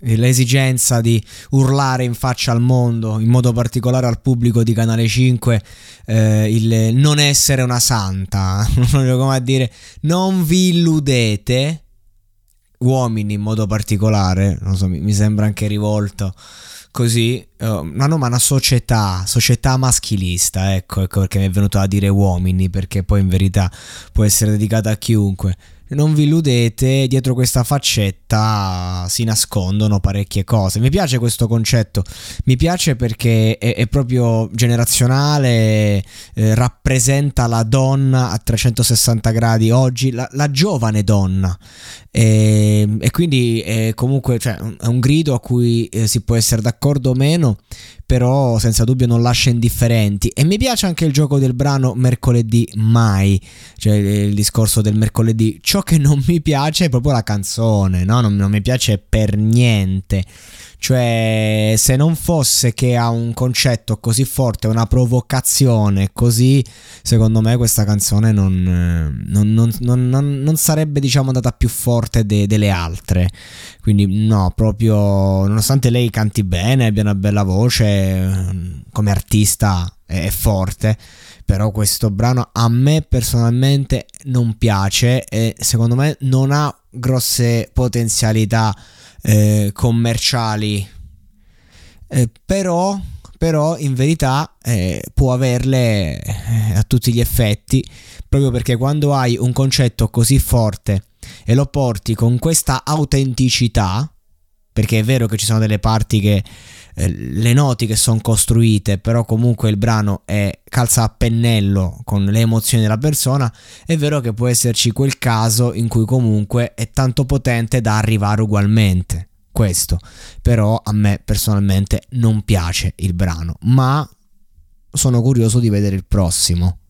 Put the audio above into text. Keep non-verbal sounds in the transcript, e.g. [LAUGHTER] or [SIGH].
l'esigenza di urlare in faccia al mondo, in modo particolare al pubblico di Canale 5, eh, il non essere una santa, [LAUGHS] come a dire, non vi illudete, uomini in modo particolare, so, mi, mi sembra anche rivolto così, uh, ma no, ma una società, società maschilista, ecco, ecco perché mi è venuto a dire uomini, perché poi in verità può essere dedicata a chiunque. Non vi illudete, dietro questa faccetta si nascondono parecchie cose. Mi piace questo concetto, mi piace perché è, è proprio generazionale, eh, rappresenta la donna a 360 gradi oggi, la, la giovane donna. E, e quindi è comunque cioè, è un grido a cui eh, si può essere d'accordo o meno, però senza dubbio non lascia indifferenti. E mi piace anche il gioco del brano mercoledì mai, cioè il discorso del mercoledì. Ciò che non mi piace è proprio la canzone, no? Non, non mi piace per niente. Cioè, se non fosse che ha un concetto così forte, una provocazione così, secondo me questa canzone non, non, non, non sarebbe, diciamo, andata più forte de, delle altre. Quindi, no, proprio, nonostante lei canti bene, abbia una bella voce, come artista è forte però questo brano a me personalmente non piace e secondo me non ha grosse potenzialità eh, commerciali, eh, però, però, in verità eh, può averle eh, a tutti gli effetti, proprio perché quando hai un concetto così forte e lo porti con questa autenticità, perché è vero che ci sono delle parti che eh, le noti che sono costruite, però comunque il brano è calza a pennello con le emozioni della persona, è vero che può esserci quel caso in cui comunque è tanto potente da arrivare ugualmente. Questo, però a me personalmente non piace il brano, ma sono curioso di vedere il prossimo.